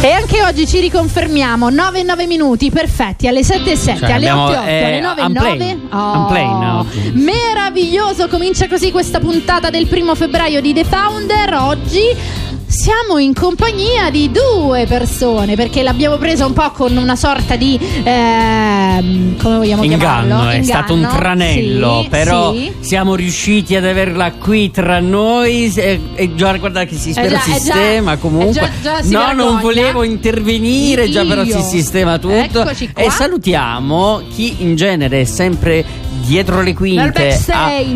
E anche oggi ci riconfermiamo 9 9 minuti perfetti alle 7 e 7, Cioè, alle abbiamo, 8 e 8, eh, alle 9 e unplane. 9. Unplane oggi. Meraviglioso, comincia così questa puntata del primo febbraio di The Founder. Oggi siamo in compagnia di due persone perché l'abbiamo presa un po' con una sorta di ehm, come vogliamo chiamarlo? Inganno, è stato un tranello, Sì, però sì. siamo riusciti ad averla qui tra noi e, e già guarda che si spera già- è già- sistema è comunque. già- già si no, non vergogna. volevo intervenire, già però si Io. sistema tutto. E salutiamo chi in genere è sempre dietro le quinte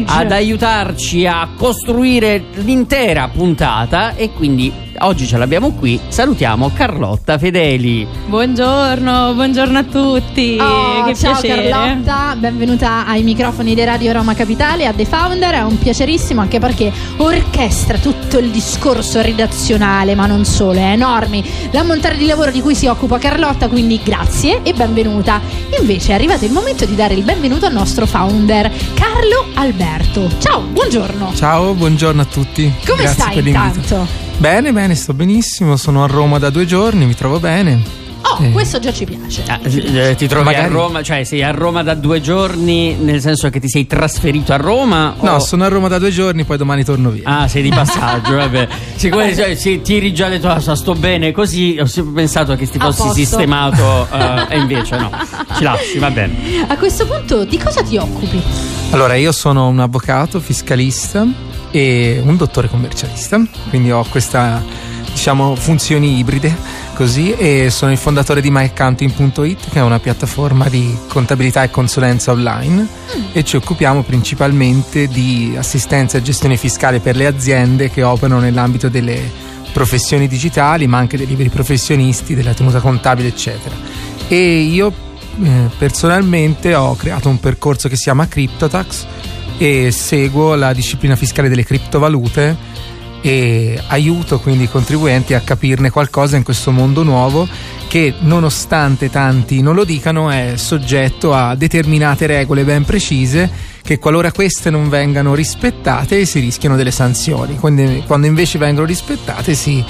a- ad aiutarci a costruire l'intera puntata e quindi oggi ce l'abbiamo qui. Salutiamo Carlotta Fedeli. Buongiorno, buongiorno a tutti. Oh, che ciao piacere. Carlotta, benvenuta ai microfoni di Radio Roma Capitale, a The Founder, è un piacerissimo anche perché orchestra tutto il discorso redazionale, ma non solo, è enorme l'ammontare di lavoro di cui si occupa Carlotta, quindi grazie e benvenuta. Invece è arrivato il momento di dare il benvenuto al nostro founder, Carlo Alberto. Ciao, buongiorno. Ciao, buongiorno a tutti. Come Grazie stai per l'invito. intanto? Bene, bene, sto benissimo. Sono a Roma da due giorni, mi trovo bene. Oh, Eh. questo già ci piace. Ah, ti trovi Magari- a Roma, cioè sei a Roma da due giorni, nel senso che ti sei trasferito a Roma? No, o- sono a Roma da due giorni, poi domani torno via. Ah, sei di passaggio, vabbè. Siccome cioè, sì, ti eri già detto, ah, so, sto bene così, ho sempre pensato che ti A fossi posto. sistemato, eh, e invece no. Ci lasci, va bene. A questo punto di cosa ti occupi? Allora, io sono un avvocato fiscalista e un dottore commercialista, quindi ho questa, diciamo, funzioni ibride così e sono il fondatore di myaccounting.it che è una piattaforma di contabilità e consulenza online e ci occupiamo principalmente di assistenza e gestione fiscale per le aziende che operano nell'ambito delle professioni digitali ma anche dei liberi professionisti, della tenuta contabile eccetera. E io eh, personalmente ho creato un percorso che si chiama CryptoTax e seguo la disciplina fiscale delle criptovalute e aiuto quindi i contribuenti a capirne qualcosa in questo mondo nuovo che nonostante tanti non lo dicano è soggetto a determinate regole ben precise che qualora queste non vengano rispettate si rischiano delle sanzioni quando, quando invece vengono rispettate si,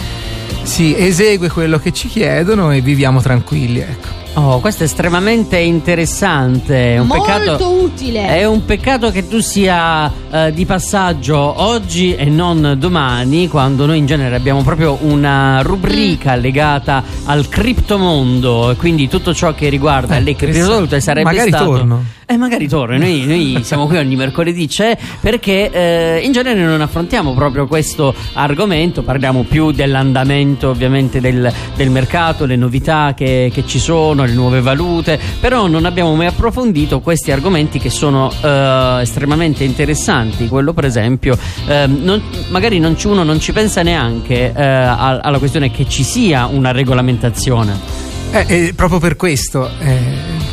si esegue quello che ci chiedono e viviamo tranquilli ecco. Oh, questo è estremamente interessante. È un Molto peccato. utile. È un peccato che tu sia eh, di passaggio oggi e non domani, quando noi in genere abbiamo proprio una rubrica legata al criptomondo, e quindi tutto ciò che riguarda Eh, le criptovalute sarebbe magari stato. torno. Eh, magari torno. Noi, noi siamo qui ogni mercoledì c'è perché eh, in genere non affrontiamo proprio questo argomento, parliamo più dell'andamento ovviamente del, del mercato, le novità che, che ci sono, le nuove valute, però non abbiamo mai approfondito questi argomenti che sono eh, estremamente interessanti. Quello per esempio, ehm, non- magari non ci- uno non ci pensa neanche eh, al- alla questione che ci sia una regolamentazione. Eh, eh, proprio per questo, eh,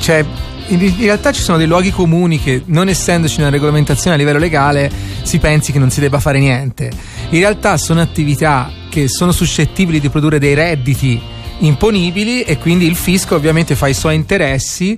cioè, in, realtà ci sono dei luoghi comuni che, non essendoci una regolamentazione a livello legale, si pensi che non si debba fare niente. In realtà sono attività che sono suscettibili di produrre dei redditi imponibili e quindi il fisco ovviamente fa i suoi interessi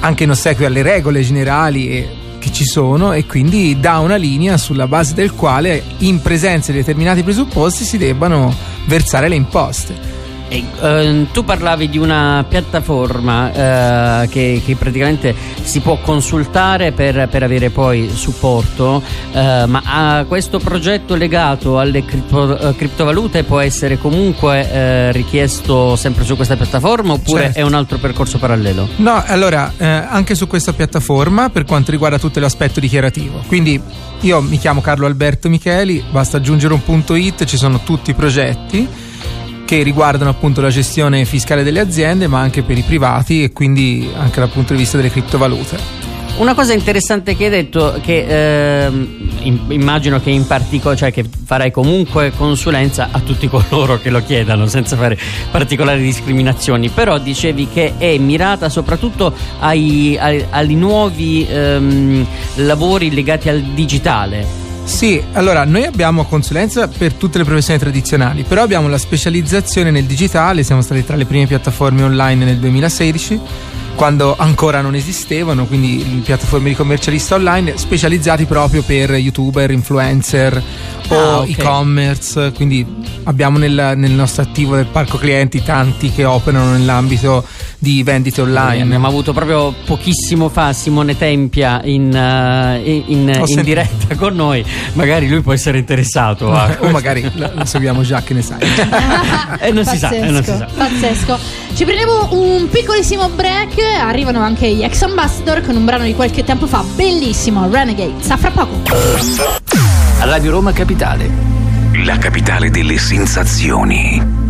anche in ossequio alle regole generali che ci sono e quindi dà una linea sulla base del quale in presenza di determinati presupposti si debbano versare le imposte. E, ehm, tu parlavi di una piattaforma eh, che, che praticamente si può consultare per, per avere poi supporto, eh, ma a questo progetto legato alle cripto- eh, criptovalute può essere comunque eh, richiesto sempre su questa piattaforma oppure Certo. è un altro percorso parallelo? No, allora, eh, anche su questa piattaforma per quanto riguarda tutto l'aspetto dichiarativo. Quindi io mi chiamo Carlo Alberto Micheli, basta aggiungere un punto it, ci sono tutti i progetti che riguardano appunto la gestione fiscale delle aziende, ma anche per i privati e quindi anche dal punto di vista delle criptovalute. Una cosa interessante che hai detto, che in- immagino che in particolare, cioè che farai comunque consulenza a tutti coloro che lo chiedano, senza fare particolari discriminazioni, però dicevi che è mirata soprattutto ai, ai, ai nuovi ehm, lavori legati al digitale. Sì, allora noi abbiamo consulenza per tutte le professioni tradizionali, però abbiamo la specializzazione nel digitale, siamo stati tra le prime piattaforme online nel 2016 quando ancora non esistevano, quindi piattaforme di commercialista online specializzati proprio per youtuber, influencer o Ah, ok. e-commerce, quindi abbiamo nel, nel nostro attivo del parco clienti tanti che operano nell'ambito di vendite online. Abbiamo avuto proprio pochissimo fa Simone Tempia in, eh, in- in- diretta con noi, magari lui può essere interessato a o magari lo, lo seguiamo già, che ne sai. E non si sa, e non si sa. Pazzesco. Ci prendiamo un piccolissimo break. Arrivano anche gli ex ambassador con un brano di qualche tempo fa, bellissimo, Renegade. A fra poco. Radio Roma Capitale. La capitale delle sensazioni.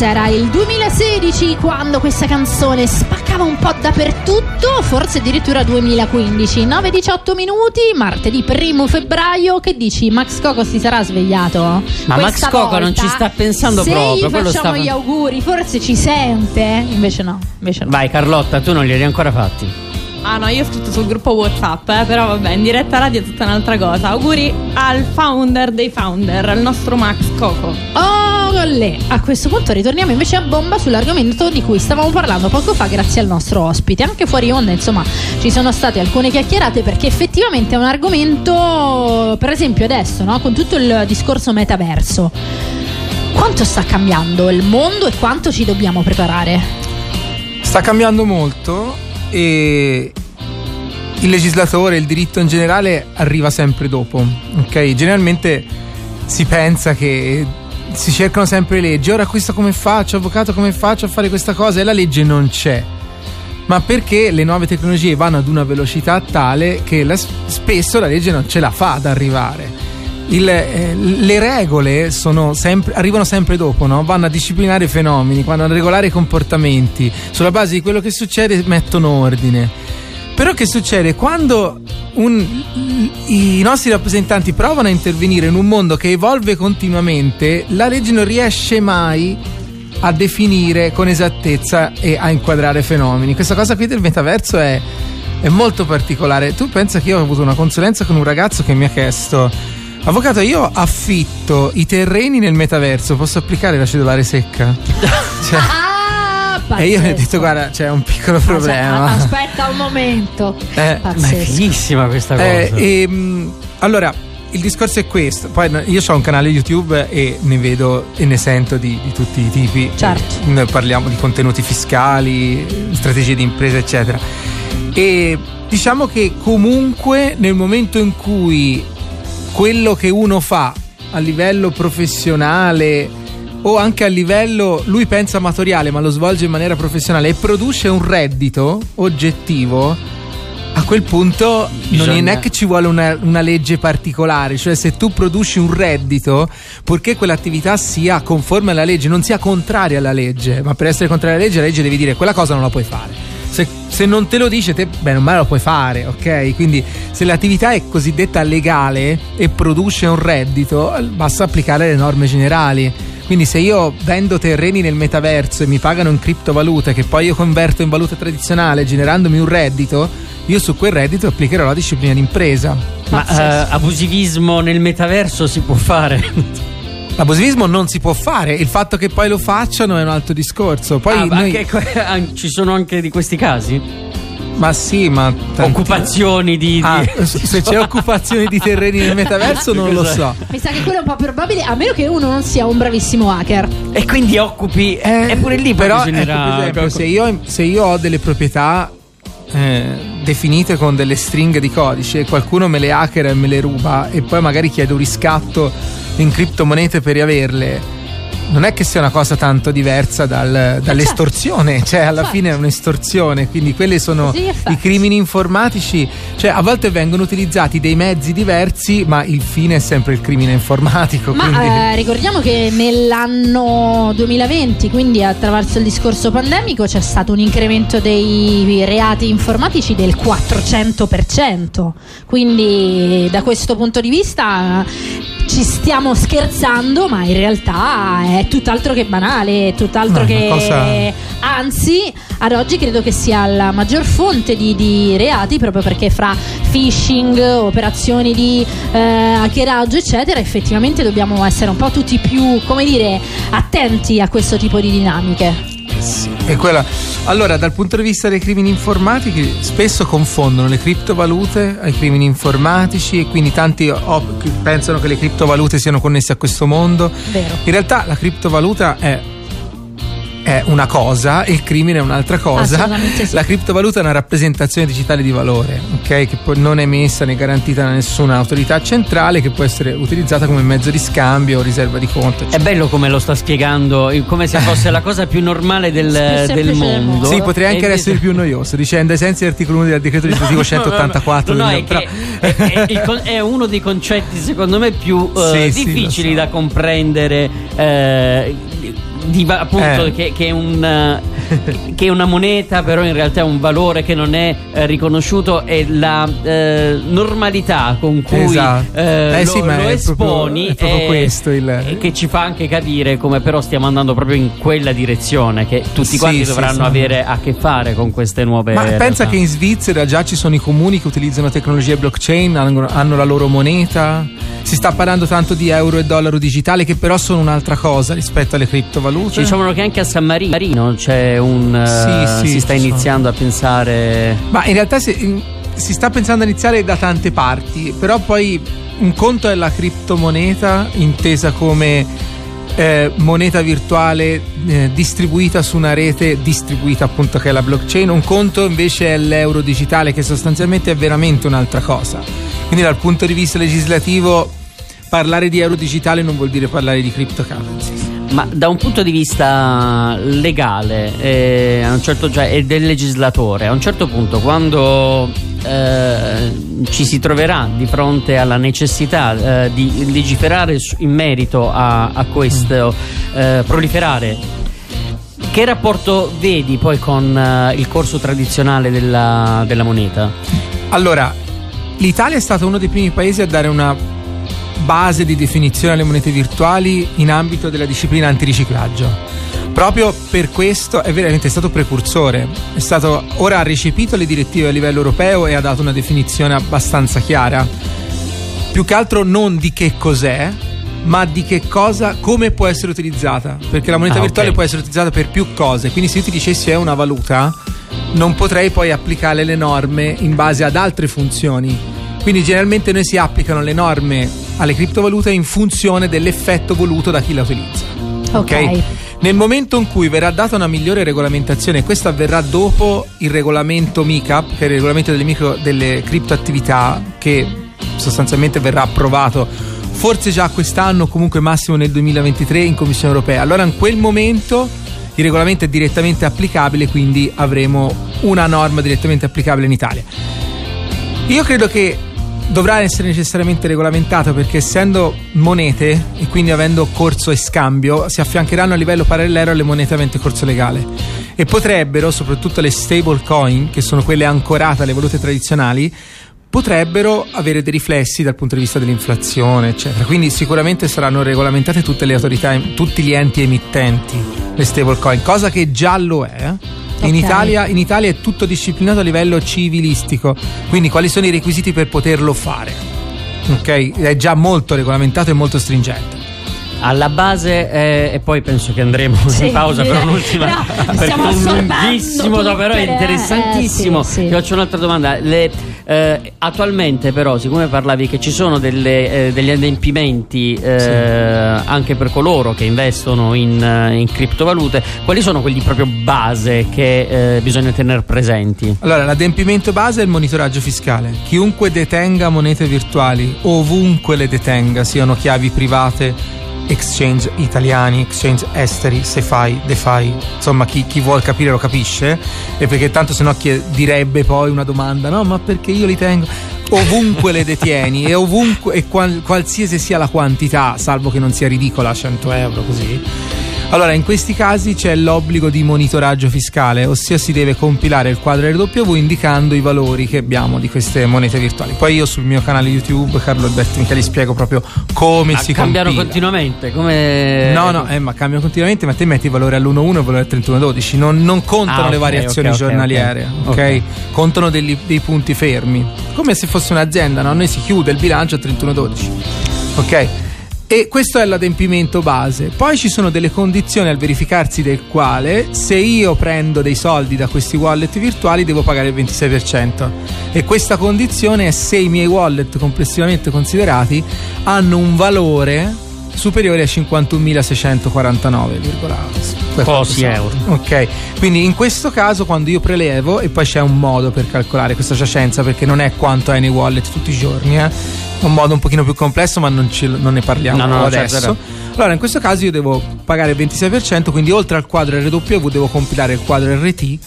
Era il 2016 quando questa canzone spaccava un po' dappertutto, forse addirittura 2015. 9-18 minuti, martedì 1 febbraio. Che dici? Max Coco si sarà svegliato? Ma Max Coco non ci sta pensando Se proprio, gli quello facciamo sta- gli auguri, forse ci sente. Invece no, invece no. Vai Carlotta, tu non li hai ancora fatti. Ah no, io ho scritto sul gruppo WhatsApp, eh, però vabbè, in diretta radio è tutta un'altra cosa. Auguri al founder dei founder, al nostro Max Coco. Oh, golle. A questo punto ritorniamo invece a bomba sull'argomento di cui stavamo parlando poco fa grazie al nostro ospite. Anche fuori onda, insomma, ci sono state alcune chiacchierate perché effettivamente è un argomento, per esempio adesso, no? con tutto il discorso metaverso. Quanto sta cambiando il mondo e quanto ci dobbiamo preparare? Sta cambiando molto e il legislatore, il diritto in generale arriva sempre dopo. Ok? Generalmente si pensa che si cercano sempre leggi. Ora questo come faccio, avvocato come faccio a fare questa cosa e la legge non c'è. Ma perché le nuove tecnologie vanno ad una velocità tale che la- spesso la legge non ce la fa ad arrivare. Il- eh, le regole sempre- arrivano sempre dopo, no? vanno a disciplinare i fenomeni, vanno a regolare i comportamenti. Sulla base di quello che succede mettono ordine. Però che succede? Quando un- i nostri rappresentanti provano a intervenire in un mondo che evolve continuamente, la legge non riesce mai a definire con esattezza e a inquadrare fenomeni. Questa cosa qui del metaverso è, è molto particolare. Tu pensa che io ho avuto una consulenza con un ragazzo che mi ha chiesto: Avvocato, io affitto i terreni nel metaverso, posso applicare la cedolare secca? Cioè, Ah, e io gli ho detto: Guarda, c'è un piccolo problema. Aspetta, aspetta un momento. Eh, Ma è fighissima questa cosa. Eh, ehm, allora, il discorso è questo. Poi io ho un canale YouTube e ne vedo e ne sento di, di tutti i tipi. Certo. Eh, noi parliamo di contenuti fiscali, strategie di impresa, eccetera. E diciamo che comunque nel momento in cui quello che uno fa a livello professionale o anche a livello lui pensa amatoriale ma lo svolge in maniera professionale e produce un reddito oggettivo a quel punto non Bisogna- è che ci vuole una, una legge particolare, cioè se tu produci un reddito, purché quell'attività sia conforme alla legge, non sia contraria alla legge, ma per essere contraria alla legge la legge deve dire quella cosa non la puoi fare. Se, se non te lo dice, te, beh, non mai lo puoi fare, ok? Quindi se l'attività è cosiddetta legale e produce un reddito, basta applicare le norme generali. Quindi se io vendo terreni nel metaverso e mi pagano in criptovalute che poi io converto in valuta tradizionale generandomi un reddito, io su quel reddito applicherò la disciplina d'impresa. Ma eh, abusivismo nel metaverso si può fare? L'abusivismo non si può fare, il fatto che poi lo facciano è un altro discorso. Poi Ah, ma noi- anche ci sono anche di questi casi? ma sì, ma tanti- Occupazioni di. di- Ah, se c'è occupazione di terreni nel metaverso non lo so. Mi sa che quello è un po' probabile, a meno che uno non sia un bravissimo hacker. E quindi occupi. e pure lì però bisognerà- ecco, per esempio, se io, se io ho delle proprietà eh, definite con delle stringhe di codice e qualcuno me le hackera e me le ruba e poi magari chiede un riscatto in criptomonete per riaverle non è che sia una cosa tanto diversa dal- dall'estorsione, cioè alla Certo. fine è un'estorsione, quindi quelli sono i crimini informatici, cioè a volte vengono utilizzati dei mezzi diversi, ma il fine è sempre il crimine informatico. quindi... Ma eh, ricordiamo che nell'anno 2020, quindi attraverso il discorso pandemico, c'è stato un incremento dei reati informatici del 400%. Quindi da questo punto di vista ci stiamo scherzando, ma in realtà è tutt'altro che banale, è tutt'altro No, che... cosa- Anzi, ad oggi credo che sia la maggior fonte di, di reati proprio perché fra phishing, operazioni di eh, hackeraggio, eccetera, effettivamente dobbiamo essere un po' tutti più, come dire, attenti a questo tipo di dinamiche. E quella- Allora, dal punto di vista dei crimini informatici, spesso confondono le criptovalute ai crimini informatici e quindi tanti oh, pensano che le criptovalute siano connesse a questo mondo. Vero. In realtà la criptovaluta è, è una cosa e il crimine è un'altra cosa. Sì. La criptovaluta è una rappresentazione digitale di valore, ok? Che poi non è emessa né garantita da nessuna autorità centrale, che può essere utilizzata come mezzo di scambio o riserva di conto. È eccetera. bello come lo sta spiegando, come se fosse la cosa più normale del, semplice del mondo. Sì, potrei anche E essere più noioso, dicendo ai sensi dell'articolo 1 del decreto legislativo 184. No, no, del- è, è, è- con- è uno dei concetti secondo me più eh, Sì, sì, difficili lo so. da comprendere. eh, di- appunto Eh. che, che è un, eh, che è una moneta però in realtà è un valore che non è eh, riconosciuto e la eh, normalità con cui Esatto. eh, Eh lo, sì, ma lo è proprio- esponi è proprio questo il- eh, che ci fa anche capire come però stiamo andando proprio in quella direzione che tutti Sì, quanti sì, dovranno sì. avere a che fare con queste nuove Ma pensa realtà. che in Svizzera già ci sono i comuni che utilizzano tecnologie blockchain, hanno, hanno la loro moneta. Si sta parlando tanto di euro e dollaro digitale, che però sono un'altra cosa rispetto alle criptovalute. Ci dicevano che anche a San Marino c'è un. eh, Sì, sì, si sta iniziando a pensare. Ma in realtà si, si sta pensando a iniziare da tante parti, però poi un conto è la criptomoneta intesa come eh, moneta virtuale eh, distribuita su una rete distribuita appunto che è la blockchain, un conto invece è l'euro digitale che sostanzialmente è veramente un'altra cosa. Quindi dal punto di vista legislativo parlare di euro digitale non vuol dire parlare di cryptocurrency. Ma da un punto di vista legale eh, a un certo, e del legislatore, a un certo punto quando eh, ci si troverà di fronte alla necessità eh, di legiferare in merito a, a questo eh, proliferare, che rapporto vedi poi con eh, il corso tradizionale della, della moneta? Allora, l'Italia è stato uno dei primi paesi a dare una base di definizione alle monete virtuali in ambito della disciplina antiriciclaggio. Proprio per questo è veramente stato precursore, è stato, ora ha recepito le direttive a livello europeo e ha dato una definizione abbastanza chiara. Più che altro non di che cos'è, ma di che cosa, come può essere utilizzata. Perché la moneta Ah, virtuale ok. può essere utilizzata per più cose. Quindi se io ti dicessi è una valuta, non potrei poi applicare le norme in base ad altre funzioni. Quindi generalmente noi si applicano le norme alle criptovalute in funzione dell'effetto voluto da chi la utilizza. Ok. Nel momento in cui verrà data una migliore regolamentazione, questo avverrà dopo il regolamento MICAP, che è il regolamento delle, micro, delle criptoattività, che sostanzialmente verrà approvato forse già quest'anno, comunque massimo nel 2023 in Commissione europea. Allora in quel momento il regolamento è direttamente applicabile, quindi avremo una norma direttamente applicabile in Italia. Io credo che dovrà essere necessariamente regolamentato perché essendo monete e quindi avendo corso e scambio si affiancheranno a livello parallelo alle monete avente corso legale e potrebbero, soprattutto le stable coin, che sono quelle ancorate alle valute tradizionali, potrebbero avere dei riflessi dal punto di vista dell'inflazione, eccetera. Quindi sicuramente saranno regolamentate tutte le autorità, tutti gli enti emittenti, le stable coin, cosa che già lo è. In. Italia, in Italia è tutto disciplinato a livello civilistico, quindi quali sono i requisiti per poterlo fare? Ok, è già molto regolamentato e molto stringente. Alla base, eh, e poi penso che andremo Sì, in pausa per un'ultima, No, perché è un lunghissimo, no, però è interessantissimo. eh, sì, sì. Ti faccio un'altra domanda. Le, eh, attualmente, però, siccome parlavi che ci sono delle, eh, degli adempimenti eh, anche per coloro che investono in, eh, in criptovalute, quali sono quelli proprio base che eh, bisogna tenere presenti? Allora, l'adempimento base è il monitoraggio fiscale. Chiunque detenga monete virtuali, ovunque le detenga, siano chiavi private, exchange italiani, exchange esteri, SeFi, DeFi, insomma chi, chi vuol capire lo capisce, e perché tanto se no direbbe poi una domanda, no ma perché io li tengo? Ovunque le detieni e ovunque e qual- qualsiasi sia la quantità, salvo che non sia ridicola, 100 euro così. Allora, in questi casi c'è l'obbligo di monitoraggio fiscale, ossia si deve compilare il quadro RW indicando i valori che abbiamo di queste monete virtuali. Poi io sul mio canale YouTube, Carlo Alberto Micheli, spiego proprio come Ma si cambiano compila. continuamente? Come... No, no, eh, ma cambiano continuamente, ma te metti il valore all'1.1 e il valore al 31.12, non, non contano Ah, le ok, variazioni ok, ok, giornaliere, ok. ok? Ok. Contano degli- dei punti fermi, come se fosse un'azienda, no? Noi si chiude il bilancio al 31.12, ok? E questo è l'adempimento base. Poi ci sono delle condizioni al verificarsi del quale se io prendo dei soldi da questi wallet virtuali devo pagare il 26%. E questa condizione è se i miei wallet complessivamente considerati hanno un valore superiore a 51.649,4 Pochi euro. Ok, quindi in questo caso quando io prelevo, e poi c'è un modo per calcolare questa giacenza perché non è quanto hai nei wallet tutti i giorni, eh. è un modo un pochino più complesso ma non, ce- non ne parliamo No, no, adesso. certo, Allora in questo caso io devo pagare il 26%, quindi oltre al quadro RW devo compilare il quadro RT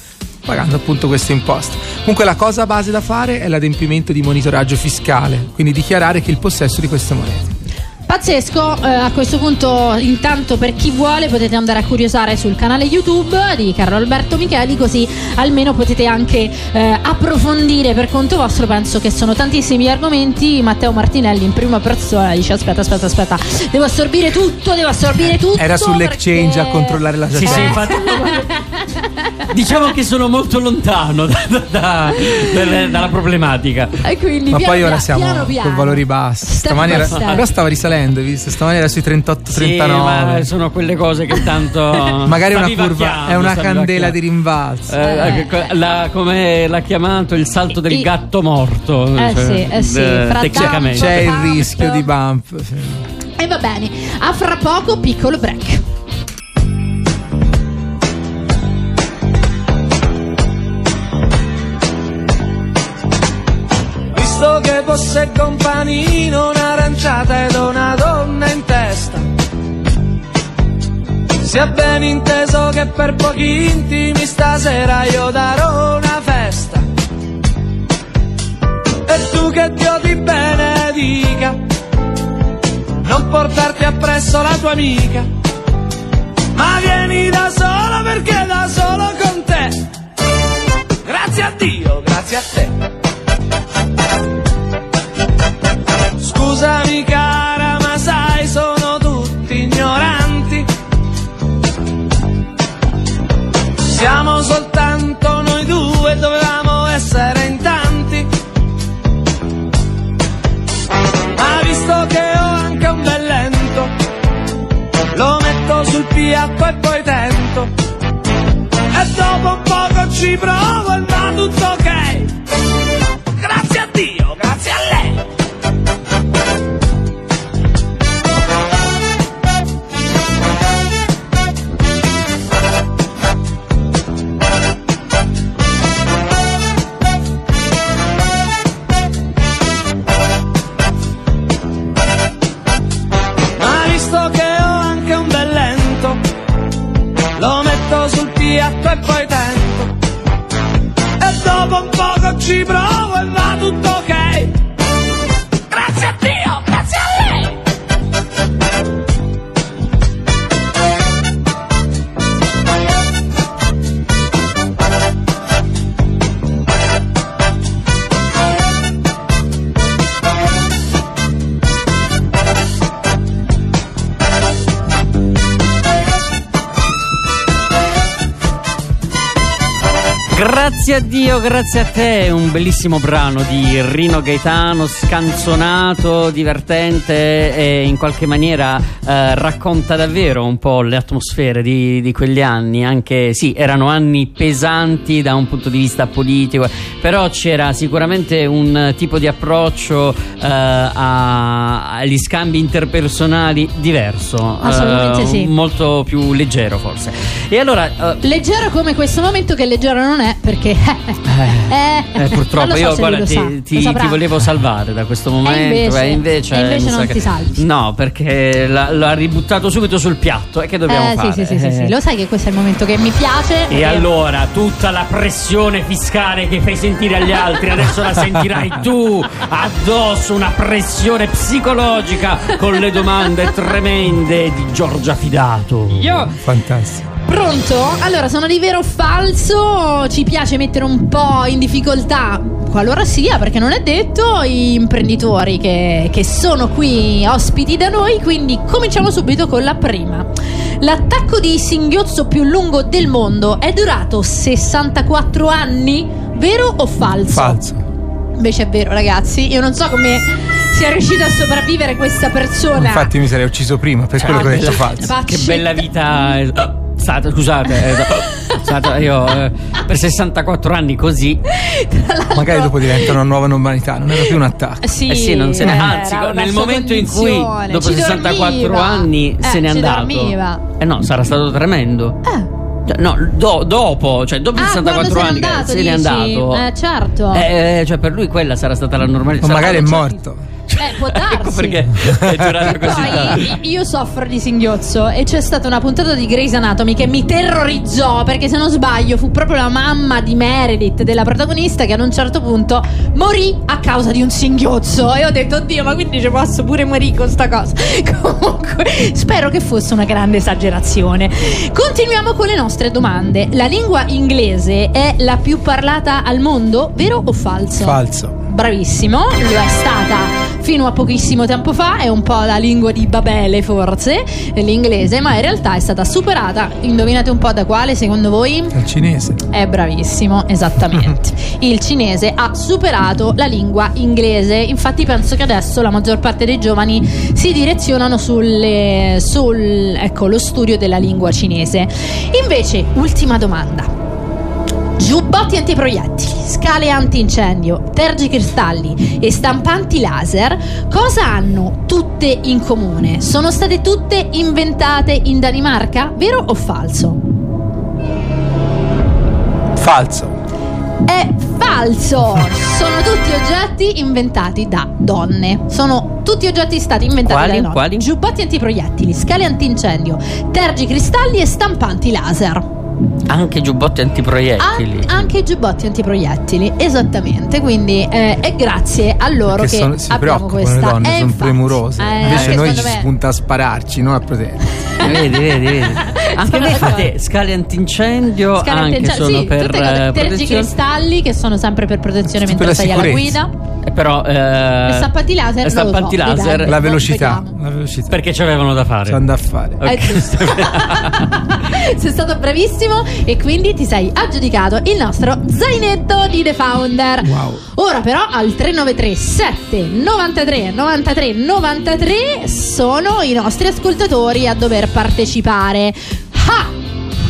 pagando appunto queste imposte. Comunque la cosa base da fare è l'adempimento di monitoraggio fiscale, quindi dichiarare che il possesso di queste monete. Pazzesco, eh, a questo punto intanto per chi vuole potete andare a curiosare sul canale YouTube di Carlo Alberto Micheli così almeno potete anche eh, approfondire per conto vostro, penso che sono tantissimi gli argomenti, Matteo Martinelli in prima persona dice aspetta aspetta aspetta, devo assorbire tutto, devo assorbire tutto. Era sull'exchange perché- a controllare la Sì, giacenza. sì, infatti. diciamo che sono molto lontano da- da- da- dalla- dalla problematica. E quindi Ma piano poi ora siamo piano piano. con valori bassi. Stamani era, però stava risalendo, hai visto? Stamani era sui 38-39. Sì, sono quelle cose che tanto. Magari una curva, è una candela di vivacchiando. rimbalzo. Eh, eh, la- come l'ha chiamato il salto del I- gatto morto Eh cioè, sì, eh sì, eh, tecnicamente C'è il rischio di bump. sì. E Va bene, a fra poco, piccolo break. Che posseggo un panino, un'aranciata ed una donna in testa. Sia ben inteso che per pochi intimi stasera io darò una festa. E tu che Dio ti benedica, non portarti appresso la tua amica, ma vieni da sola perché da solo con te. Grazie a Dio, grazie a te. Scusami cara, ma sai, sono tutti ignoranti. Siamo soltanto noi due, dovevamo essere in tanti. Ma visto che ho anche un bel lento, lo metto sul piatto e poi tento. E dopo un poco ci provo e va tutto ok. Metto sul piatto e poi tento. E dopo un poco ci provo e va tutto ok. Grazie a Dio, grazie a te, un bellissimo brano di Rino Gaetano, scanzonato, divertente e in qualche maniera eh, racconta davvero un po' le atmosfere di, di quegli anni, anche sì, erano anni pesanti da un punto di vista politico, però c'era sicuramente un tipo di approccio eh, a- agli scambi interpersonali diverso, Assolutamente eh, sì. molto più leggero forse. E allora... eh, Leggero come questo momento, che leggero non è perché. Eh, Eh, purtroppo non so io guarda, ti, ti- ti volevo salvare da questo momento invece- e invece, e invece sa non che- ti salvi. no perché l'ha, l'ha ributtato subito sul piatto e che dobbiamo Eh, fare sì, sì, sì, sì, sì. Eh. Lo sai che questo è il momento che mi piace. e allora tutta la pressione fiscale che fai sentire agli altri adesso la sentirai tu addosso una pressione psicologica con le domande tremende di Giorgia Fidato Io Fantastico. Pronto? Allora, sono di vero o falso? Ci piace mettere un po' in difficoltà, qualora sia, perché non è detto, gli imprenditori che, che sono qui ospiti da noi, quindi cominciamo subito con la prima. L'attacco di singhiozzo più lungo del mondo è durato 64 anni? Vero o falso? Falso. Invece è vero, ragazzi. Io non so come sia riuscita a sopravvivere questa persona. Infatti mi sarei ucciso prima, per quello che ho detto falso. che bella vita stata scusate è stata io eh, per 64 anni così Magari dopo diventa una nuova normalità, non era più un attacco. Sì, Eh sì, non se ne- anzi, nel momento in cui dopo Ci 64 dormiva. anni se Eh, n'è ci andato. dormiva. Eh no, sarà stato tremendo. Eh. Cioè, no, do- dopo, cioè dopo Ah, 64 quando anni se n'è che andato, se n'è andato. Eh, certo. Eh, cioè per lui quella sarà stata la normalità. O magari è morto. Eh, può darsi. Ecco perché è durato così tanto. Poi io soffro di singhiozzo e c'è stata una puntata di Grey's Anatomy che mi terrorizzò perché se non sbaglio fu proprio la mamma di Meredith, della protagonista, che ad un certo punto morì a causa di un singhiozzo e ho detto oddio ma quindi ci posso pure morire con sta cosa. Comunque spero che fosse una grande esagerazione. Continuiamo con le nostre domande. La lingua inglese è la più parlata al mondo, vero o falso? Falso. Bravissimo, lo è stata fino a pochissimo tempo fa, è un po' la lingua di Babele forse, l'inglese, ma in realtà è stata superata, indovinate un po' da quale secondo voi? Il cinese. È bravissimo, esattamente. Il cinese ha superato la lingua inglese. Infatti, penso che adesso la maggior parte dei giovani si direzionano sulle, sul ecco, lo studio della lingua cinese. Invece, ultima domanda. Giubbotti antiproiettili, scale antincendio, tergicristalli e stampanti laser cosa hanno tutte in comune? Sono state tutte inventate in Danimarca? Vero o falso? Falso. È falso! Sono tutti oggetti inventati da donne. Sono tutti oggetti stati inventati Quali? da donne. Quali? Giubbotti antiproiettili, scale antincendio, tergicristalli e stampanti laser. Anche giubbotti antiproiettili. An- anche i giubbotti antiproiettili, esattamente. Quindi eh, è grazie a loro Perché che sono- si abbiamo preoccupano questa. le donne, Eh, sono infatti. premurose. Eh, Invece anche noi ci me- spunta a spararci, non a proteggere. Vedi, vedi, vedi. Anche voi fate scale antincendio, Scale anche antincendio- sono sì, per tutte cose. eh, protezione. tergicristalli che sono sempre per protezione mentre sei alla guida. Però eh, E stampanti laser, e stampanti so, laser. La velocità. La velocità. perché ci avevano da fare. C'è da fare. Ok. Giusto. sei stato bravissimo e quindi ti sei aggiudicato il nostro zainetto di The Founder. Wow. Ora però al 393 7 93 93 93 sono i nostri ascoltatori a dover partecipare. Ah!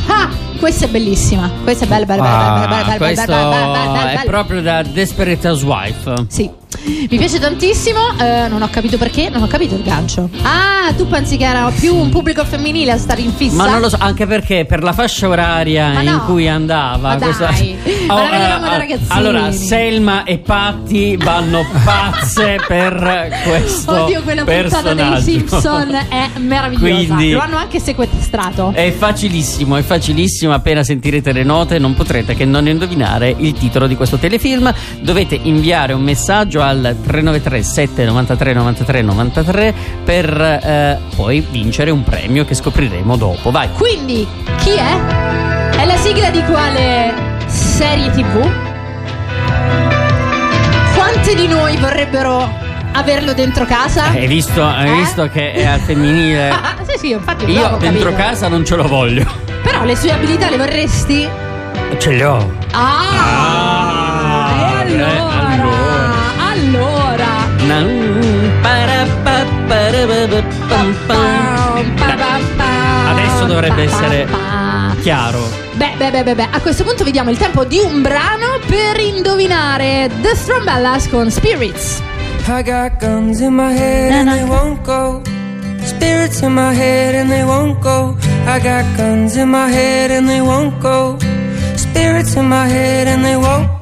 Ah! Questa è bellissima. Questa è bella, bella, bella, bella, bella, bella, bella, Ah, questo bella, bella, bella, bella, è bella. proprio da Desperate Housewife. Sì, mi piace tantissimo. eh, non ho capito perché, non ho capito il gancio. Ah, tu pensi che era più un pubblico femminile a stare in fissa? Ma non lo so, anche perché per la fascia oraria Ma in no. cui andava Ma dai, ma la vedevamo da eh, ragazzini. Allora, Selma e Patti vanno pazze per questo Oddio, quella puntata dei. Simpson è meravigliosa. Quindi- Lo hanno anche sequestrato. È facilissimo, è facilissimo. Appena sentirete le note, non potrete che non indovinare il titolo di questo telefilm. Dovete inviare un messaggio al 393 793 93 93 per eh, poi vincere un premio che scopriremo dopo. Vai. Quindi, chi è? È la sigla di quale serie TV? Quante di noi vorrebbero averlo dentro casa? Hai visto, hai Eh? visto che è al femminile? Ah, sì, sì, infatti Io dentro capito. casa non ce lo voglio. Però le sue abilità le vorresti? Ce le ho. Ah! Ah, e allora? eh, Adesso dovrebbe essere chiaro. Beh, beh, beh, beh, beh, a questo punto vediamo il tempo di un brano per indovinare The Strombellas con Spirits. I got guns in my head and they won't go. Spirits in my head and they won't go. I got guns in my head and they won't go. Spirits in my head and they won't. I've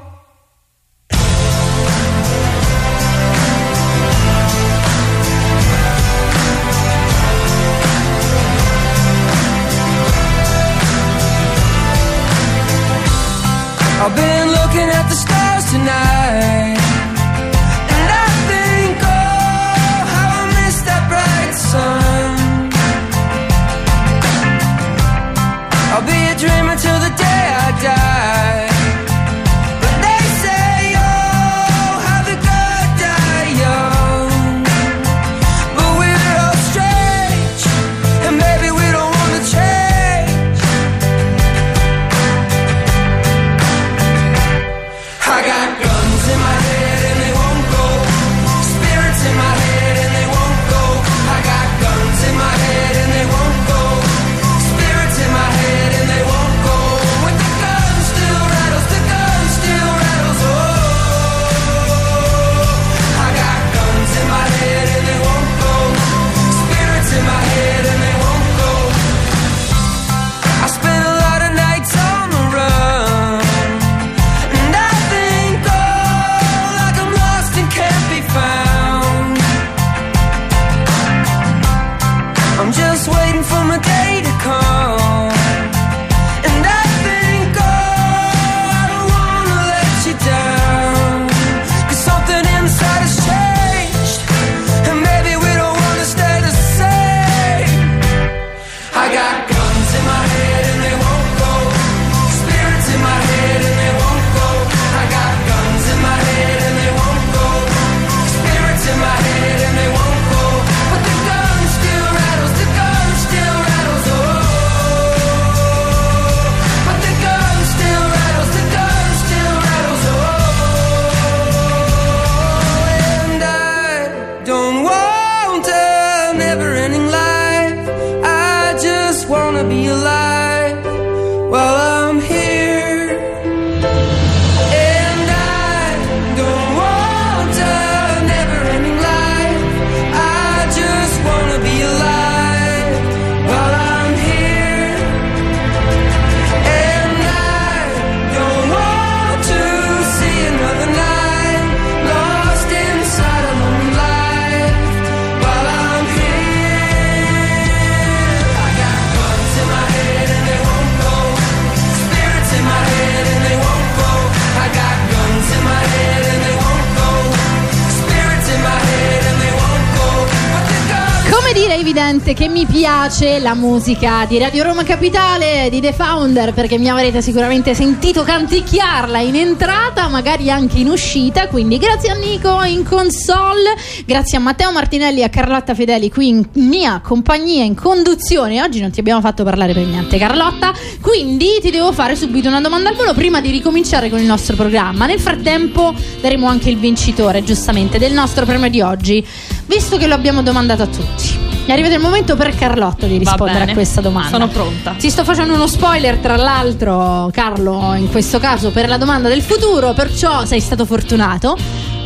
evidente che mi piace la musica di Radio Roma Capitale di The Founder perché mi avrete sicuramente sentito canticchiarla in entrata, magari anche in uscita. Quindi grazie a Nico in console, grazie a Matteo Martinelli e a Carlotta Fedeli qui in mia compagnia in conduzione. Oggi non ti abbiamo fatto parlare per niente, Carlotta. Quindi ti devo fare subito una domanda al volo prima di ricominciare con il nostro programma. Nel frattempo daremo anche il vincitore, giustamente, del nostro premio di oggi, visto che lo abbiamo domandato a tutti. È arrivato il momento per Carlotta di rispondere a questa domanda. Sono pronta. Ti sto facendo uno spoiler, tra l'altro, Carlo, in questo caso per la domanda del futuro, perciò sei stato fortunato.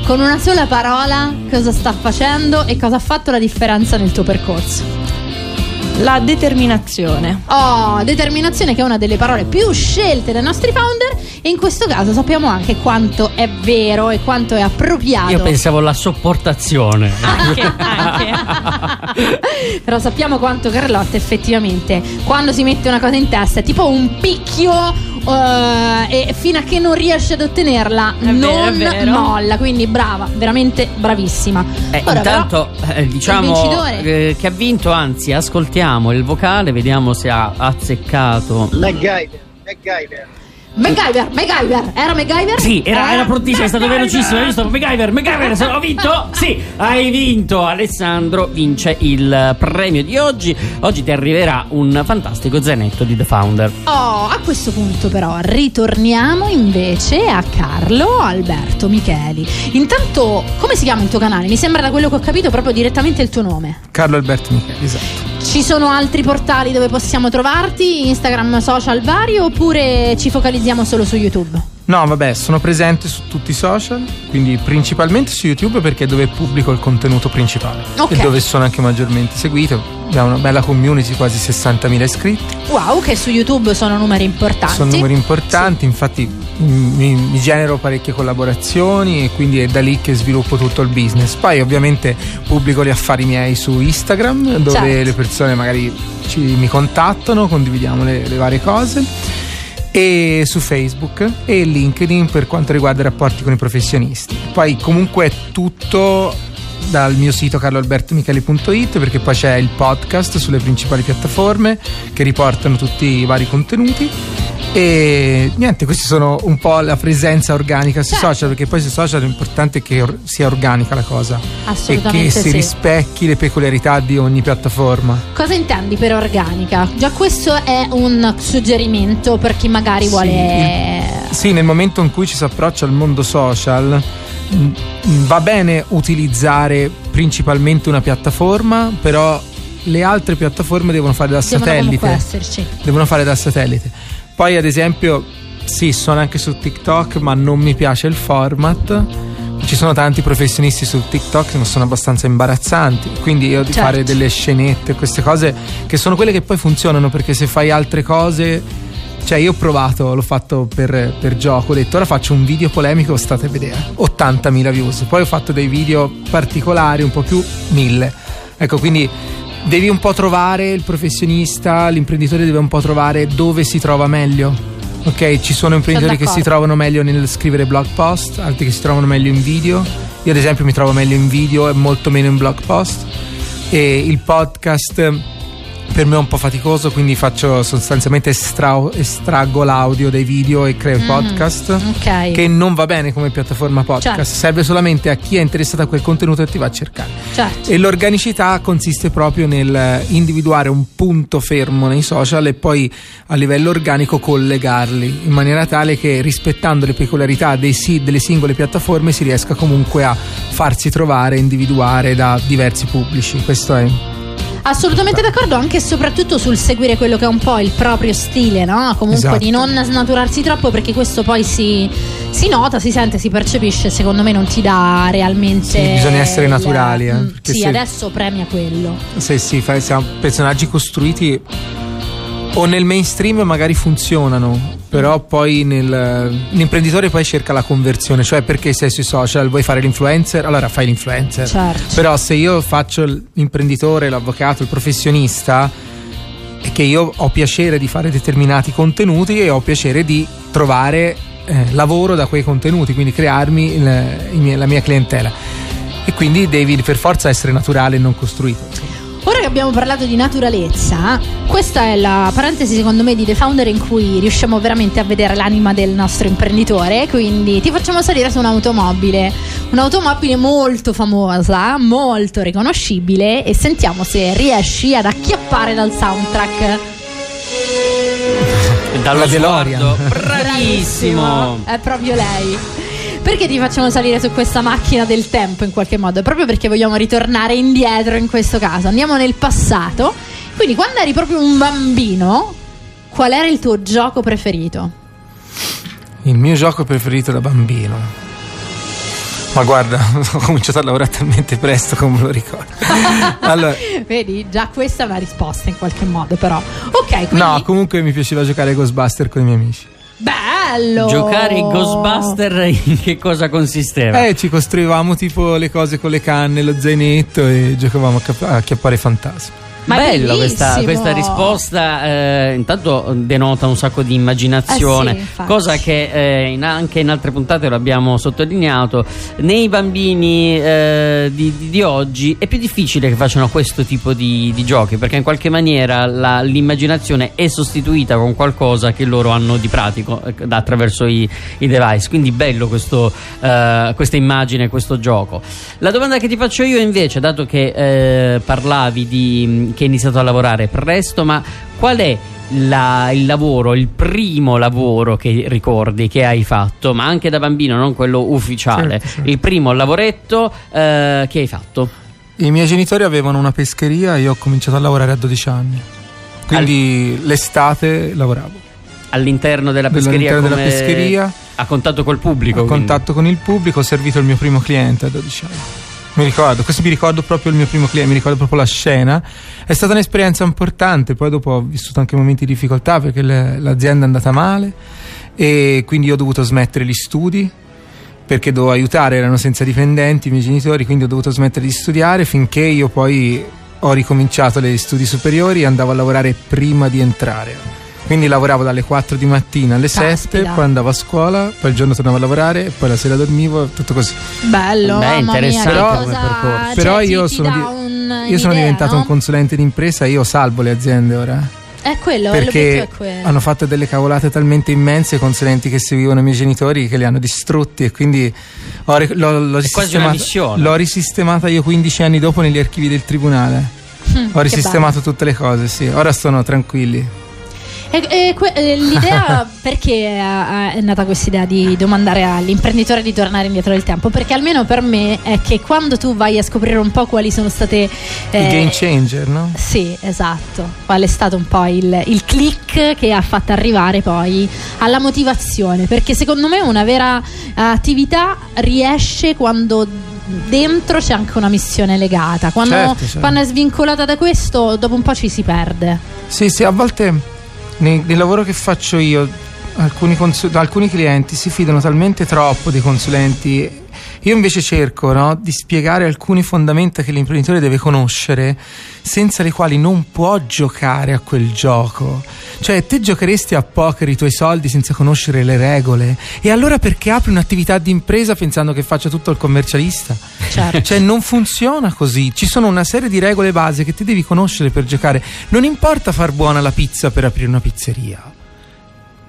Con una sola parola, cosa sta facendo e cosa ha fatto la differenza nel tuo percorso? La determinazione. Oh, determinazione che è una delle parole più scelte dai nostri founder e in questo caso sappiamo anche quanto è vero e quanto è appropriato. Io pensavo alla sopportazione. Anche, anche. Però sappiamo quanto Carlotta effettivamente quando si mette una cosa in testa è tipo un picchio eh, e fino a che non riesce ad ottenerla vero, non è vero. molla. Quindi brava, veramente bravissima. Eh, Ora, intanto eh, diciamo eh, che ha vinto, anzi ascoltiamo il vocale, vediamo se ha azzeccato. MacGyver, MacGyver. MacGyver, MacGyver, era MacGyver? Sì, era, Eh? era prontissimo, è stato velocissimo, hai visto? MacGyver, MacGyver, se ho vinto? Sì, hai vinto, Alessandro vince il premio di oggi. Oggi ti arriverà un fantastico zainetto di The Founder. Oh, a questo punto però ritorniamo invece a Carlo Alberto Micheli. Intanto, come si chiama il tuo canale? Mi sembra da quello che ho capito proprio direttamente il tuo nome. Carlo Alberto Micheli, esatto. Ci sono altri portali dove possiamo trovarti? Instagram, social vari oppure ci focalizziamo solo su YouTube? No, vabbè, sono presente su tutti i social, quindi principalmente su YouTube perché è dove pubblico il contenuto principale Ok. e dove sono anche maggiormente seguito. Abbiamo una bella community, quasi 60.000 iscritti. Wow, che su YouTube sono numeri importanti. Sono numeri importanti, infatti mm, mi, mi genero parecchie collaborazioni e quindi è da lì che sviluppo tutto il business. Poi ovviamente pubblico gli affari miei su Instagram dove Certo. le persone magari ci- mi contattano, condividiamo le, le varie cose e su Facebook e LinkedIn per quanto riguarda i rapporti con i professionisti. Poi comunque è tutto dal mio sito carloalbertomicheli.it perché poi c'è il podcast sulle principali piattaforme che riportano tutti i vari contenuti e niente, questi sono un po' la presenza organica sui Certo. social perché poi sui social è importante che or- sia organica la cosa e Assolutamente che si sì. rispecchi le peculiarità di ogni piattaforma. Cosa intendi per organica? Già questo è un suggerimento per chi magari Sì, vuole... Sì, nel momento in cui ci si approccia al mondo social mh, mh, va bene utilizzare principalmente una piattaforma, però le altre piattaforme devono fare da Devono satellite. Devono fare da satellite. Poi ad esempio, sì, sono anche su TikTok, ma non mi piace il format. Ci sono tanti professionisti su TikTok, ma sono abbastanza imbarazzanti. Quindi io di Certo. fare delle scenette, queste cose che sono quelle che poi funzionano, perché se fai altre cose. Cioè, io ho provato, l'ho fatto per, per gioco. Ho detto ora faccio un video polemico, state a vedere. 80.000 views. Poi ho fatto dei video particolari, un po' più 1000. Ecco, quindi devi un po' trovare il professionista, l'imprenditore deve un po' trovare dove si trova meglio. Ok, ci sono imprenditori che si trovano meglio nel scrivere blog post, altri che si trovano meglio in video. Io ad esempio mi trovo meglio in video e molto meno in blog post. E il podcast per me è un po' faticoso, quindi faccio sostanzialmente estra- estraggo l'audio dei video e creo il podcast. Mm, Ok. Che non va bene come piattaforma podcast, Certo. serve solamente a chi è interessato a quel contenuto e ti va a cercare. Certo. E l'organicità consiste proprio nel individuare un punto fermo nei social e poi a livello organico collegarli in maniera tale che rispettando le peculiarità dei si- delle singole piattaforme si riesca comunque a farsi trovare e individuare da diversi pubblici. Questo è Assolutamente d'accordo, anche e soprattutto sul seguire quello che è un po' il proprio stile, no? Comunque Esatto. di non snaturarsi troppo perché questo poi si, si nota, si sente, si percepisce, secondo me non ti dà realmente... Sì, bisogna essere il- naturali, eh, Mm, Sì, se- adesso premia quello. se si fa siamo personaggi costruiti o nel mainstream magari funzionano però poi nel, l'imprenditore poi cerca la conversione cioè perché sei sui social vuoi fare l'influencer? Allora fai l'influencer. Certo. però se io faccio l'imprenditore l'avvocato il professionista è che io ho piacere di fare determinati contenuti e ho piacere di trovare eh, lavoro da quei contenuti quindi crearmi il- i miei- la mia clientela. E quindi devi per forza essere naturale e non costruito Ora che abbiamo parlato di naturalezza, questa è la parentesi secondo me di The Founder in cui riusciamo veramente a vedere l'anima del nostro imprenditore. Quindi ti facciamo salire su un'automobile, un'automobile molto famosa, molto riconoscibile e sentiamo se riesci ad acchiappare dal soundtrack. Dallo La DeLorean. sguardo. Bravissimo. È proprio lei. Perché ti facciamo salire su questa macchina del tempo in qualche modo? Proprio perché vogliamo ritornare indietro in questo caso. Andiamo nel passato. Quindi quando eri proprio un bambino, qual era il tuo gioco preferito? Il mio gioco preferito da bambino. Ma guarda, ho cominciato a lavorare talmente presto come me lo ricordo. Allora, Vedi, già questa è una risposta in qualche modo, però. Ok, quindi no, comunque mi piaceva giocare a Ghostbuster con i miei amici. Bello. Giocare ai Ghostbuster in che cosa consisteva? Eh, ci costruivamo tipo le cose con le canne, lo zainetto e giocavamo a, cap- a chiappare fantasmi. Ma Bello questa, questa risposta, eh, intanto denota un sacco di immaginazione, Eh sì, cosa che eh, in- anche in altre puntate lo abbiamo sottolineato. Nei bambini eh, di, di- di oggi è più difficile che facciano questo tipo di, di giochi perché in qualche maniera la- l'immaginazione è sostituita con qualcosa che loro hanno di pratico eh, attraverso i, i device. Quindi bello questo, eh, questa immagine, questo gioco. La domanda che ti faccio io invece, dato che parlavi di che hai iniziato a lavorare presto, ma qual è la- il lavoro, il primo lavoro che ricordi che hai fatto, ma anche da bambino, non quello ufficiale, Certo, certo. il primo lavoretto eh, che hai fatto? I miei genitori avevano una pescheria e io ho cominciato a lavorare a 12 anni. Quindi l'estate lavoravo. All'interno della pescheria? All'interno della pescheria. A contatto col pubblico? a quindi? contatto con il pubblico, ho servito il mio primo cliente a 12 anni. Mi ricordo, questo mi ricordo proprio il mio primo cliente, mi ricordo proprio la scena. È stata un'esperienza importante, poi dopo ho vissuto anche momenti di difficoltà perché le- l'azienda è andata male e quindi ho dovuto smettere gli studi perché dovevo aiutare, erano senza dipendenti i miei genitori, quindi ho dovuto smettere di studiare finché io poi ho ricominciato gli studi superiori e andavo a lavorare prima di entrare. Quindi lavoravo dalle 4 di mattina alle 7, Caspita. poi andavo a scuola, poi il giorno tornavo a lavorare, e poi la sera dormivo, tutto così. Bello, Beh, mia, interessante che come cosa- percorso. cioè, Però ti- io ti sono di- un- Io sono diventato no? un consulente d'impresa io salvo le aziende ora. È quello, Perché è quello. hanno fatto delle cavolate talmente immense i consulenti che seguivano i miei genitori che li hanno distrutti e quindi ho, l'ho, l'ho È quasi una risistemata- missione. l'ho risistemata io 15 anni dopo negli archivi del tribunale. Mm, Ho risistemato tutte le cose, sì. Ora sono tranquilli. E, e que- l'idea perché è, nata questa idea di domandare all'imprenditore di tornare indietro nel tempo? Perché almeno per me è che quando tu vai a scoprire un po' quali sono state eh, I game changer, no? Sì, esatto. Qual è stato un po' il, il click che ha fatto arrivare poi alla motivazione? Perché secondo me una vera attività riesce quando dentro c'è anche una missione legata. Quando, Certo, certo. quando è svincolata da questo, dopo un po' ci si perde. Sì, sì, a volte nei- nel lavoro che faccio io, alcuni, consu- alcuni clienti si fidano talmente troppo dei consulenti. Io invece cerco no, di spiegare alcuni fondamenta che l'imprenditore deve conoscere, senza le quali non può giocare a quel gioco. Cioè, te giocheresti a poker i tuoi soldi senza conoscere le regole? E allora perché apri un'attività di impresa pensando che faccia tutto il commercialista? Certo. Cioè non funziona così, ci sono una serie di regole base che ti devi conoscere per giocare. Non importa far buona la pizza per aprire una pizzeria.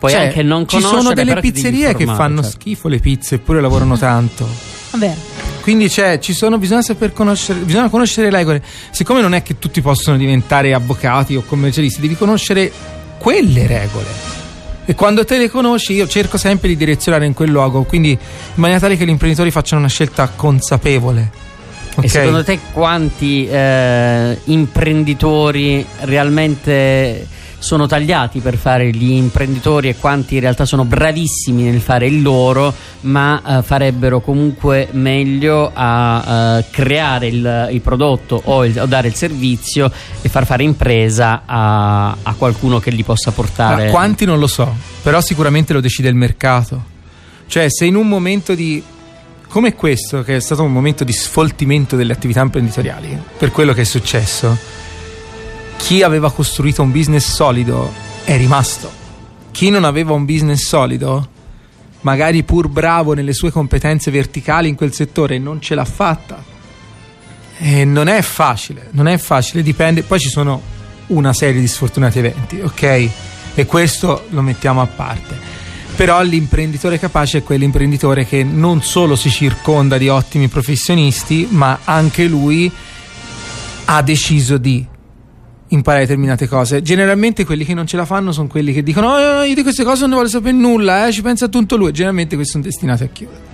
Puoi Cioè, anche non ci conoscere sono delle pizzerie che fanno certo. schifo le pizze eppure lavorano tanto. Vabbè. Quindi cioè, ci sono, bisogna saper conoscere, bisogna conoscere le regole. Siccome non è che tutti possono diventare avvocati o commercialisti, devi conoscere quelle regole. E quando te le conosci, io cerco sempre di direzionare in quel luogo, quindi in maniera tale che gli imprenditori facciano una scelta consapevole. E Ok? secondo te quanti eh, imprenditori realmente sono tagliati per fare gli imprenditori e quanti in realtà sono bravissimi nel fare il loro, ma eh, farebbero comunque meglio a eh, creare il, il prodotto o, il- o dare il servizio e far fare impresa a, a qualcuno che li possa portare. Allora, quanti non lo so, però sicuramente lo decide il mercato. Cioè, se in un momento di come questo, che è stato un momento di sfoltimento delle attività imprenditoriali, per quello che è successo, chi aveva costruito un business solido è rimasto. Chi non aveva un business solido, magari pur bravo nelle sue competenze verticali in quel settore, non ce l'ha fatta. E non è facile, non è facile, dipende. Poi ci sono una serie di sfortunati eventi, ok? E questo lo mettiamo a parte. Però l'imprenditore capace è quell'imprenditore che non solo si circonda di ottimi professionisti, ma anche lui ha deciso di imparare determinate cose. Generalmente quelli che non ce la fanno sono quelli che dicono: "Oh, io di queste cose non ne voglio sapere nulla, eh, ci pensa tutto lui. Generalmente questi sono destinati a chiudere.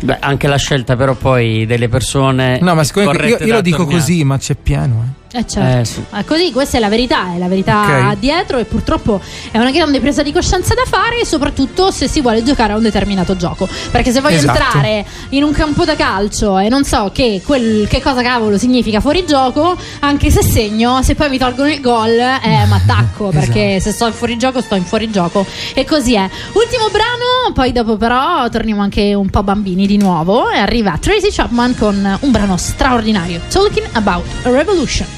Beh, anche la scelta però poi delle persone No, ma siccome io, io lo dico così, ma c'è piano, eh. Eh certo, Eh, sì. Ah, così questa è la verità, è la verità Ok. dietro e purtroppo è una grande presa di coscienza da fare, soprattutto se si vuole giocare a un determinato gioco. Perché se voglio Esatto. entrare in un campo da calcio e non so che, quel, che cosa cavolo significa fuori gioco, anche se segno, se poi mi tolgono il gol, eh, mi attacco perché Esatto. se sto in fuori gioco, sto in fuori gioco. E così è. Ultimo brano, poi dopo però torniamo anche un po' bambini di nuovo e arriva Tracy Chapman con un brano straordinario, Talking About a Revolution.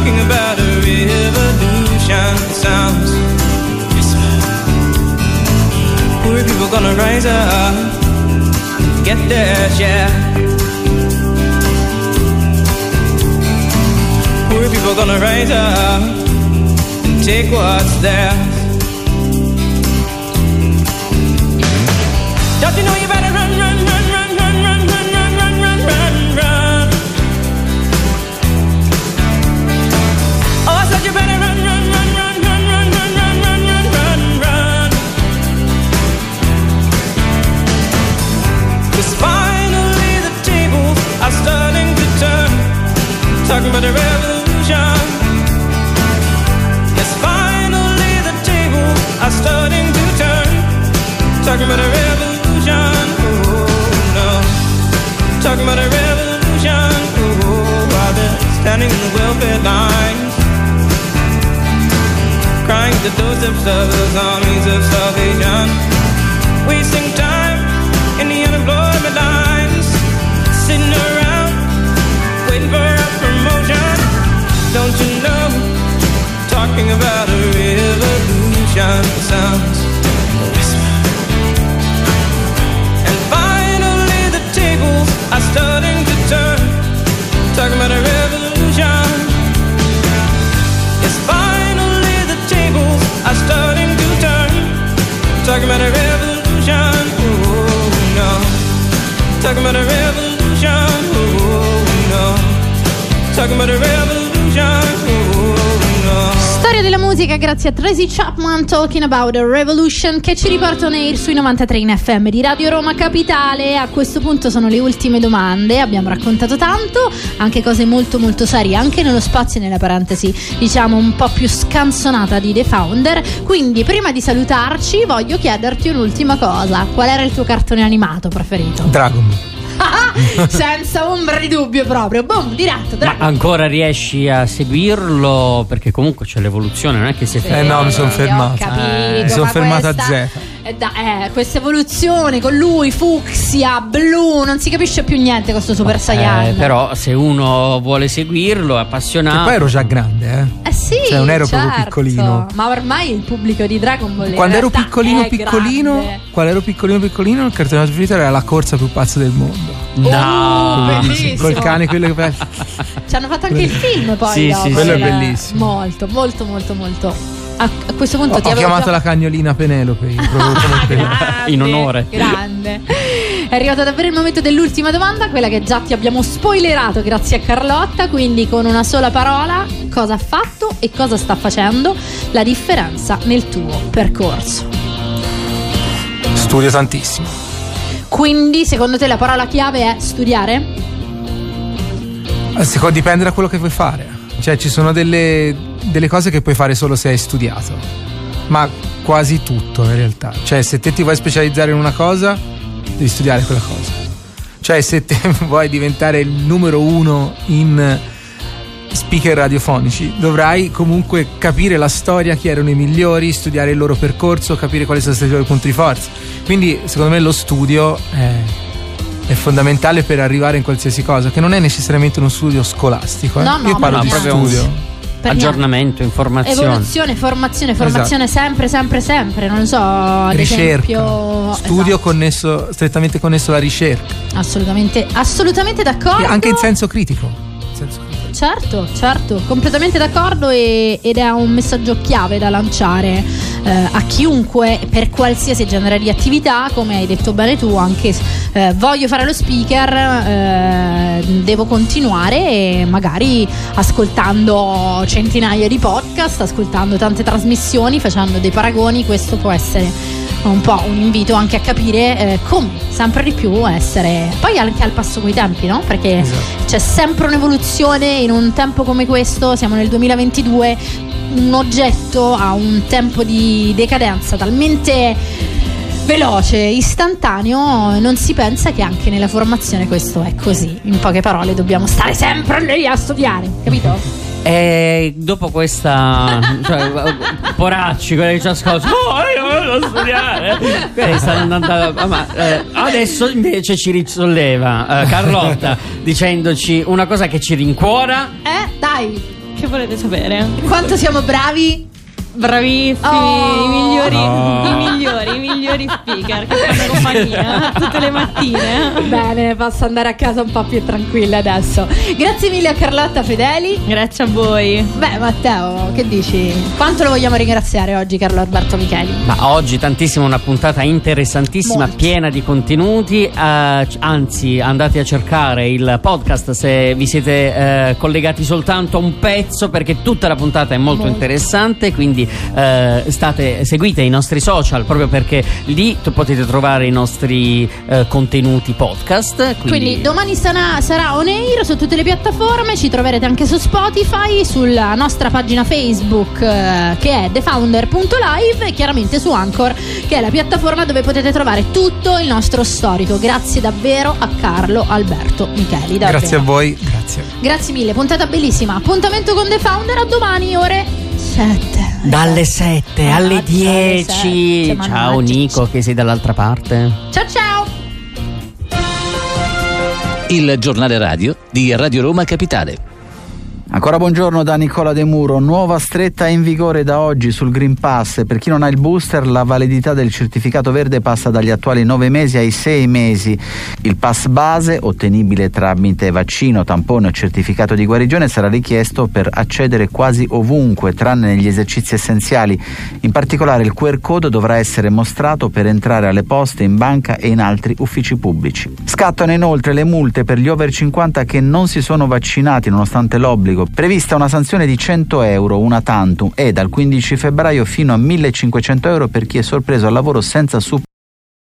Talking about a revolution sounds. Poor people gonna rise up, and get their share. Poor people gonna rise up and take what's theirs. Don't you know you Talking about a revolution. Yes, finally the tables are starting to turn. Talking about a revolution. Oh no. Talking about a revolution. Oh, while they're standing in the welfare lines. Crying the doorsteps of those armies of salvation. Wasting time revolution sounds whisper. And finally the tables are starting to turn. Talking about a revolution. Yes, finally the tables are starting to turn. Talking about a revolution. Oh no. Talking about a revolution. Oh no. Talking about a revolution. Storia della musica grazie a Tracy Chapman Talking About a Revolution che ci riporta on air sui 93 in FM di Radio Roma Capitale. A questo punto sono le ultime domande, abbiamo raccontato tanto, anche cose molto molto serie, anche nello spazio e nella parentesi diciamo un po' più scansonata di The Founder. Quindi prima di salutarci voglio chiederti un'ultima cosa, qual era il tuo cartone animato preferito? Dragon Ball. Senza ombra di dubbio proprio, boom, diretto, Ma ancora riesci a seguirlo? Perché comunque c'è l'evoluzione, non è che sei Eh no, mi sono fermato. capito, mi sono ma fermato a questa- Z. Eh, da- eh, questa evoluzione con lui, fucsia, blu, non si capisce più niente questo Super Saiyan. Eh, però se uno vuole seguirlo, è Che appassionato. poi ero già grande, eh. Eh sì, Cioè, non ero proprio certo. piccolino. Ma ormai il pubblico di Dragon Ball Quando ero piccolino è piccolino, quando ero piccolino piccolino, il cartone preferito era la corsa più pazza del mondo. No, Oh, bellissimo. Col cane quello che Ci hanno fatto anche il film poi. Sì, dopo, sì, Quello è era bellissimo. Molto, molto, molto, molto. A, a questo punto ho, ti ho avevo chiamato già- la cagnolina Penelope. Ah, grande, In onore. Grande. È arrivato davvero il momento dell'ultima domanda, quella che già ti abbiamo spoilerato grazie a Carlotta, quindi con una sola parola, cosa ha fatto e cosa sta facendo la differenza nel tuo percorso. Studio tantissimo. Quindi, secondo te la parola chiave è studiare? Eh, secondo- dipende da quello che vuoi fare. Cioè, ci sono delle, delle cose che puoi fare solo se hai studiato. ma quasi tutto in realtà. Cioè, se te ti vuoi specializzare in una cosa, devi studiare quella cosa. Cioè, se te vuoi diventare il numero uno in speaker radiofonici, dovrai comunque capire la storia, chi erano i migliori, studiare il loro percorso, capire quali sono stati i loro punti di forza. Quindi, secondo me, lo studio è, è fondamentale per arrivare in qualsiasi cosa, che non è necessariamente uno studio scolastico. eh. No, no, Io parlo non di studio. Per Aggiornamento, informazione. Evoluzione, formazione, formazione Esatto. sempre, sempre, sempre. Non so, ad ricerca, esempio. studio Esatto. connesso, strettamente connesso alla ricerca, Assolutamente, assolutamente d'accordo. e anche in senso critico. Certo, certo, completamente d'accordo e- ed è un messaggio chiave da lanciare eh, a chiunque per qualsiasi genere di attività, come hai detto bene tu, anche eh, voglio fare lo speaker, eh, devo continuare e magari ascoltando centinaia di podcast, ascoltando tante trasmissioni, facendo dei paragoni, questo può essere un po' un invito anche a capire eh, come sempre di più essere poi anche al passo coi tempi, no? Perché Esatto. c'è sempre un'evoluzione in un tempo come questo, siamo nel 2022, un oggetto ha un tempo di decadenza talmente veloce, istantaneo, non si pensa che anche nella formazione questo è così. In poche parole dobbiamo stare sempre lì a studiare, capito? E dopo questa. cioè, poracci, quelli che ci ascoltano. Oh, io voglio studiare. Stanno andando. Ma, eh, adesso invece ci risolleva eh, Carlotta dicendoci una cosa che ci rincuora. Eh, dai, Che volete sapere? quanto siamo bravi. Bravissimi, Oh. i migliori, No. i migliori, i migliori speaker che fanno compagnia tutte le mattine. Bene, posso andare a casa un po' più tranquilla adesso. Grazie mille a Carlotta Fedeli. Grazie a voi. Beh, Matteo, che dici? Quanto lo vogliamo ringraziare oggi, Carlo Alberto Micheli? Ma oggi tantissimo, una puntata interessantissima, Molto. piena di contenuti. eh, anzi, andate a cercare il podcast se vi siete eh, collegati soltanto a un pezzo, perché tutta la puntata è molto, Molto. interessante. Quindi eh, state, seguite i nostri social proprio perché lì potete trovare i nostri eh, contenuti podcast. Quindi, domani sarà, sarà on air su tutte le piattaforme, ci troverete anche su Spotify, sulla nostra pagina Facebook eh, che è thefounder.live e chiaramente su Anchor che è la piattaforma dove potete trovare tutto il nostro storico. Grazie davvero a Carlo Alberto Micheli. davvero. Grazie a voi, grazie. Grazie mille, puntata bellissima. Appuntamento con The Founder a domani ore 7. Dalle 7 Mannaggia, alle alle 10. sette, Ciao. Nico che sei dall'altra parte. Ciao ciao! Il giornale radio di Radio Roma Capitale. Ancora buongiorno da Nicola De Muro. Nuova stretta in vigore da oggi sul Green Pass. Per chi non ha il booster, la validità del certificato verde passa dagli attuali 9 mesi ai 6 mesi. Il pass base, ottenibile tramite vaccino, tampone o certificato di guarigione, sarà richiesto per accedere quasi ovunque, tranne negli esercizi essenziali. In particolare il QR code dovrà essere mostrato per entrare alle poste, in banca e in altri uffici pubblici. Scattano inoltre le multe per gli over 50 che non si sono vaccinati nonostante l'obbligo. Prevista una sanzione di 100 euro una tantum e dal 15 febbraio fino a 1500 euro per chi è sorpreso al lavoro senza supporto